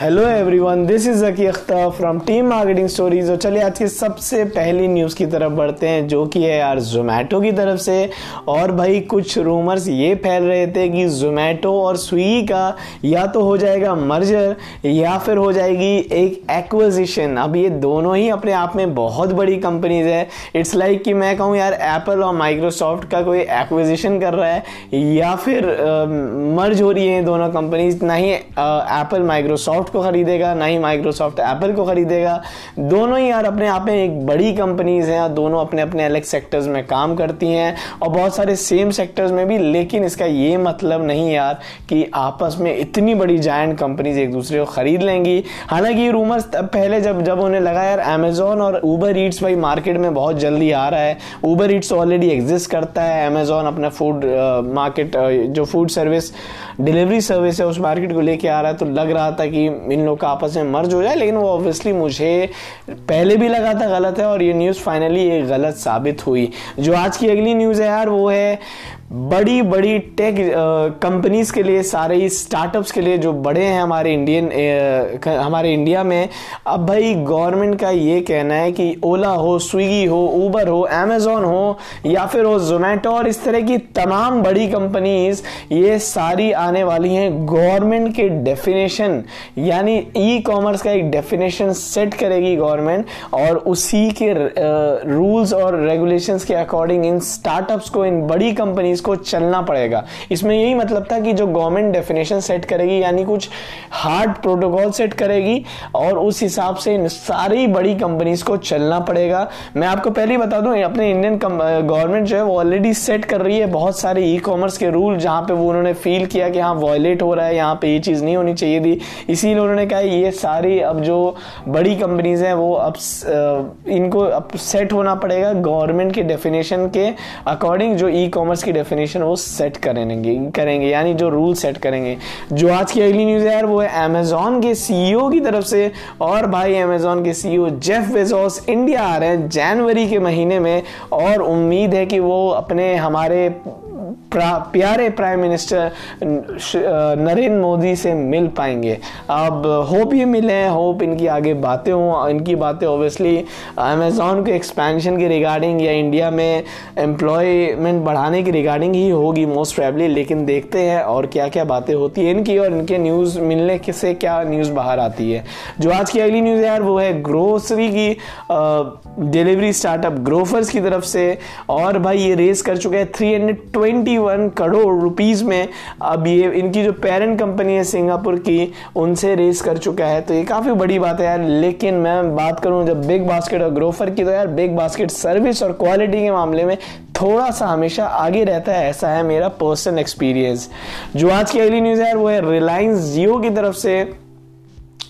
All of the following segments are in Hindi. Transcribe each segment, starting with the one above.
Hello everyone this is Zaki Akhtar from team marketing stories और चलिए आज की सबसे पहली न्यूज़ की तरफ़ बढ़ते हैं जो कि है यार जोमेटो की तरफ़ से। और भाई कुछ रूमर्स ये फैल रहे थे कि जोमेटो और स्विगी का या तो हो जाएगा मर्जर या फिर हो जाएगी एक एक्विजिशन अब ये दोनों ही अपने आप में बहुत बड़ी कंपनीज़ है। इट्स लाइक like कि मैं कहूँ यार एप्पल और माइक्रोसॉफ्ट का कोई एक्विजिशन कर रहा है या फिर मर्ज uh, हो रही है दोनों कंपनीज़ ना ही एप्पल माइक्रोसॉफ्ट को खरीदेगा, ना ही माइक्रोसॉफ्ट एप्पल को खरीदेगा। दोनों ही यार अपने आप में एक बड़ी कंपनीज़ हैं और दोनों अपने अपने अलग सेक्टर्स में काम करती हैं और बहुत सारे सेम सेक्टर्स में भी, लेकिन इसका ये मतलब नहीं यार कि आपस में इतनी बड़ी जायंट कंपनीज़ एक दूसरे को खरीद लेंगी। हालाँकि ये रूमर्स पहले जब जब उन्हें लगा यार अमेजोन और ऊबर ईट्स भाई मार्केट में बहुत जल्दी आ रहा है। ऊबर ईट्स ऑलरेडी एग्जिस्ट करता है। अमेजोन अपना फ़ूड मार्केट जो फ़ूड सर्विस डिलीवरी सर्विस है, उस मार्केट को लेके आ रहा है। तो लग रहा था कि इन लोग का आपस में मर्ज हो जाए, लेकिन वो ऑब्वियसली मुझे पहले भी लगा था गलत है और ये न्यूज़ फाइनली एक गलत साबित हुई। जो आज की अगली न्यूज़ है यार, वो है बड़ी बड़ी टेक कंपनीज़ के लिए, सारे स्टार्टअप्स के लिए जो बड़े हैं हमारे इंडियन हमारे इंडिया में, अब भाई गवर्नमेंट का ये कहना है कि ओला हो स्विगी हो ऊबर हो अमेजोन हो, या फिर हो जोमेटो और इस तरह की तमाम बड़ी कंपनीज़ ये सारी आने वाली हैं। गवर्नमेंट के डेफिनेशन यानी ई कॉमर्स का एक डेफिनेशन सेट करेगी गवर्नमेंट और उसी के रूल्स और रेगुलेशंस के अकॉर्डिंग इन स्टार्टअप्स को, इन बड़ी कंपनीज़ को चलना पड़ेगा। इसमें यही मतलब था कि जो गवर्नमेंट डेफिनेशन सेट करेगी, यानी कुछ हार्ड प्रोटोकॉल सेट करेगी, और उस हिसाब से इन सारी बड़ी कंपनीज़ को चलना पड़ेगा। मैं आपको पहले ही बता दूँ अपने इंडियन गवर्नमेंट जो है, वो ऑलरेडी सेट कर रही है बहुत सारे ई कॉमर्स के रूल जहाँ पे वो उन्होंने फील किया कि हाँ वॉयलेट हो रहा है, यहाँ पे ये चीज़ नहीं होनी चाहिए थी। इसीलिए उन्होंने कहा ये सारी अब जो बड़ी कंपनीज़ हैं, वो अब इनको अब सेट होना पड़ेगा गवर्नमेंट के डेफिनेशन के अकॉर्डिंग जो ई कॉमर्स की डेफिनेशन वो सेट करेंगे करेंगे, यानी जो रूल सेट करेंगे। जो आज की अगली न्यूज़ है वो है अमेजोन के सीईओ की तरफ़ से। और भाई अमेजोन के सीईओ जेफ बेजोस इंडिया आ रहे हैं जनवरी के महीने में। और उम्मीद है कि वो अपने हमारे प्यारे प्राइम मिनिस्टर नरेंद्र मोदी से मिल पाएँगे। अब होप ये मिले हैं होप इनकी आगे बातें हों, इनकी बातें ओबियसली अमेजोन के एक्सपेंशन के रिगार्डिंग या इंडिया में एम्प्लॉयमेंट बढ़ाने की रिगार्डिंग ही होगी मोस्ट प्रेबली लेकिन देखते हैं और क्या क्या बातें होती है इनकी और इनके न्यूज़ मिलने से क्या न्यूज़ बाहर आती है। जो आज की अगली न्यूज़ यार, वो है ग्रोसरी की डिलीवरी स्टार्टअप ग्रोफर्स की तरफ़ से। और भाई ये रेस कर चुके हैं three hundred twenty one crore rupees में अब ये, इनकी जो पेरेंट कंपनी है सिंगापुर की, उनसे रेस कर चुका है। तो ये काफ़ी बड़ी बात है यार। लेकिन मैं बात करूँ जब बिग बास्केट और ग्रोफर की तो यार बिग बास्केट सर्विस और क्वालिटी के मामले में थोड़ा सा हमेशा आगे रहता है, ऐसा है मेरा पर्सनल एक्सपीरियंस जो आज की अगली न्यूज़ है वो है रिलायंस जियो की तरफ़ से।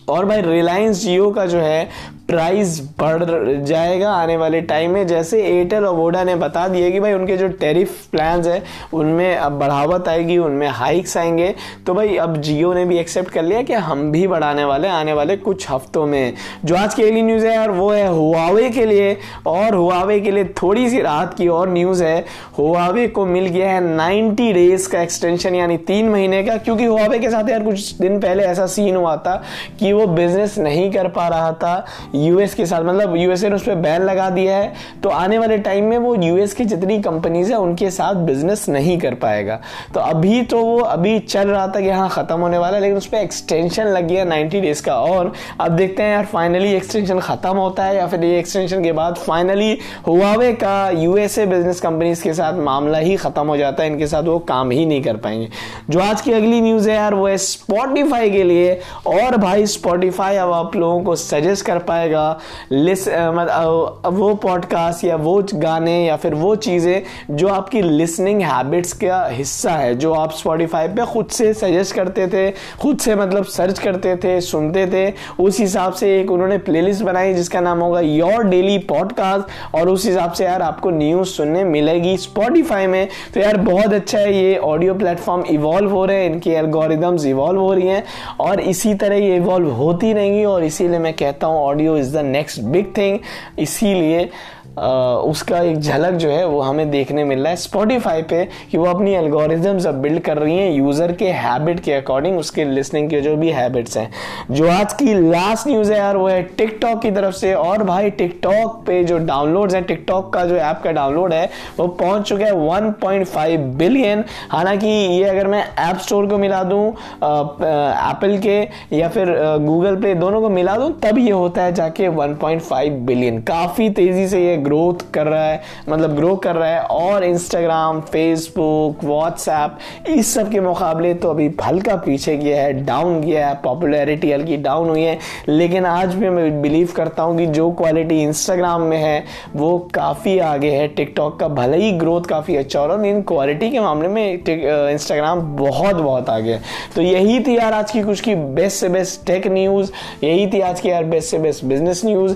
और भाई रिलायंस जियो का जो है प्राइस बढ़ जाएगा आने वाले टाइम में। जैसे एयरटेल और वोडा ने बता दिया कि भाई उनके जो टेरिफ प्लान्स है, उनमें अब बढ़ावत आएगी, उनमें हाइक्स आएँगे। तो भाई अब जियो ने भी एक्सेप्ट कर लिया कि हम भी बढ़ाने वाले आने वाले कुछ हफ्तों में। जो आज की अगली न्यूज़ है यार वो है हुआवे के लिए। और हुआवे के लिए थोड़ी सी राहत की और न्यूज़ है। हुआवे को मिल गया है नाइन्टी डेज़ का एक्सटेंशन यानी तीन महीने का। क्योंकि हुआवे के साथ यार कुछ दिन पहले ऐसा सीन हुआ था कि वो बिज़नेस नहीं कर पा रहा था। यूएस के साथ मतलब यूएसए ने उस पर बैन लगा दिया है तो आने वाले टाइम में वो यूएस की जितनी कंपनीज़ है, उनके साथ बिज़नेस नहीं कर पाएगा। तो अभी तो वो, अभी चल रहा था कि हाँ खत्म होने वाला है, लेकिन उस पर एक्सटेंशन लग गया नाइन्टी डेज़ का। और अब देखते हैं यार फाइनली एक्सटेंशन खत्म होता है या फिर ये एक्सटेंशन के बाद फाइनली हुआवे का यूएसए बिज़नेस कंपनीज़ के साथ मामला ही खत्म हो जाता है, इनके साथ वो काम ही नहीं कर पाएँगे। जो आज की अगली न्यूज़ है यार, वो है स्पॉटिफाई के लिए। और भाई स्पॉटिफाई अब आप लोगों को सजेस्ट कर पाएगा जाएगा। लिस मतलब वो पॉडकास्ट या वो गाने या फिर वो चीज़ें जो आपकी लिसनिंग हैबिट्स का हिस्सा है, जो आप स्पॉटिफाई पे खुद से सजेस्ट करते थे, खुद से मतलब सर्च करते थे, सुनते थे, उस हिसाब से एक उन्होंने प्लेलिस्ट बनाई जिसका नाम होगा योर डेली पॉडकास्ट और उस हिसाब से यार आपको न्यूज़ सुनने मिलेगी स्पॉटिफाई में। तो यार बहुत अच्छा है ये ऑडियो प्लेटफॉर्म इवॉल्व हो रहे हैं, इनकी एल्गोरिदम्स इवॉल्व हो रही हैं और इसी तरह ये इवॉल्व होती रहेंगी और इसीलिए मैं कहता हूँ audio is the next big thing इसीलिए उसका एक झलक जो है वो हमें देखने मिल रहा है। स्पॉटिफाई पे कि वो अपनी एल्गोरिजम्स अब बिल्ड कर रही हैं यूज़र के हैबिट के अकॉर्डिंग उसके लिसनिंग के जो भी हैबिट्स हैं। जो आज की लास्ट न्यूज़ है यार, वो है टिकटॉक की तरफ़ से। और भाई टिकटॉक पे जो डाउनलोड्स हैं टिकटॉक का जो ऐप का डाउनलोड है, वो पहुँच चुका है 1.5 बिलियन हालाँकि ये अगर मैं ऐप स्टोर को मिला दूँ एप्पल के या फिर गूगल पे दोनों को मिला दूँ, तब ये होता है जाके 1.5 बिलियन काफ़ी तेज़ी से ये ग्रोथ कर रहा है मतलब ग्रो कर रहा है, और इंस्टाग्राम फेसबुक व्हाट्सएप इस सब के मुकाबले तो अभी हल्का पीछे गया है डाउन गया है पॉपुलैरिटी हल्की डाउन हुई है, लेकिन आज भी मैं बिलीव करता हूँ कि जो क्वालिटी इंस्टाग्राम में है, वो काफ़ी आगे है टिकटॉक का भले ही ग्रोथ काफ़ी अच्छा रहा लेकिन क्वालिटी के मामले में इंस्टाग्राम बहुत बहुत आगे है। तो यही थी यार आज की कुछ की बेस्ट से बेस्ट टेक न्यूज़ यही थी आज की यार बेस्ट से बेस्ट बिज़नेस न्यूज़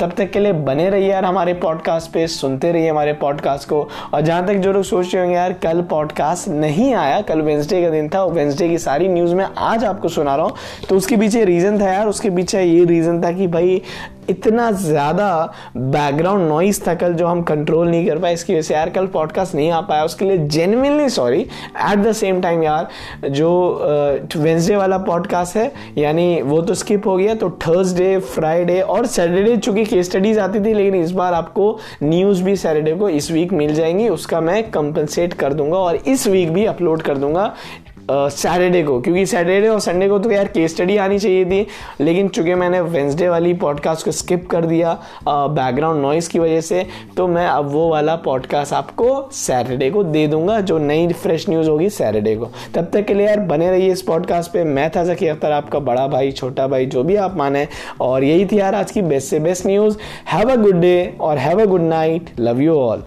तब तक के लिए बने रहिए यार हमारे पॉडकास्ट पे सुनते रहिए हमारे पॉडकास्ट को। और जहाँ तक जो लोग सोच रहे होंगे, यार, कल पॉडकास्ट नहीं आया, कल वेंसडे का दिन था, और वेंसडे की सारी न्यूज़ में आज आपको सुना रहा हूँ। तो उसके पीछे रीज़न था यार, उसके पीछे ये रीज़न था कि भाई इतना ज़्यादा बैकग्राउंड नॉइस था कल जो हम कंट्रोल नहीं कर पाए इसकी वजह से यार कल पॉडकास्ट नहीं आ पाया उसके लिए genuinely sorry at the same time यार जो वेंसडे uh, वाला पॉडकास्ट है यानी वो तो स्किप हो गया तो थर्सडे फ्राइडे और सैटरडे चूँकि केस स्टडीज़ आती थी लेकिन इस बार आपको न्यूज़ भी सैटरडे को इस वीक मिल जाएँगी उसका मैं कंपनसेट कर दूँगा और इस वीक भी अपलोड कर दूँगा सैटरडे को, क्योंकि सैटरडे और संडे को तो यार केस स्टडी आनी चाहिए थी, लेकिन चूँकि मैंने वेंसडे वाली पॉडकास्ट को स्किप कर दिया बैकग्राउंड नॉइज़ की वजह से तो मैं अब वो वाला पॉडकास्ट आपको सैटरडे को दे दूँगा, जो नई फ्रेश न्यूज़ होगी सैटरडे को। तब तक के लिए यार बने रहिए इस पॉडकास्ट पर मैं था जकी अख्तर, आपका बड़ा भाई, छोटा भाई, जो भी आप माने। और यही थी यार आज की बेस्ट से best news have a good day और have a good night love you all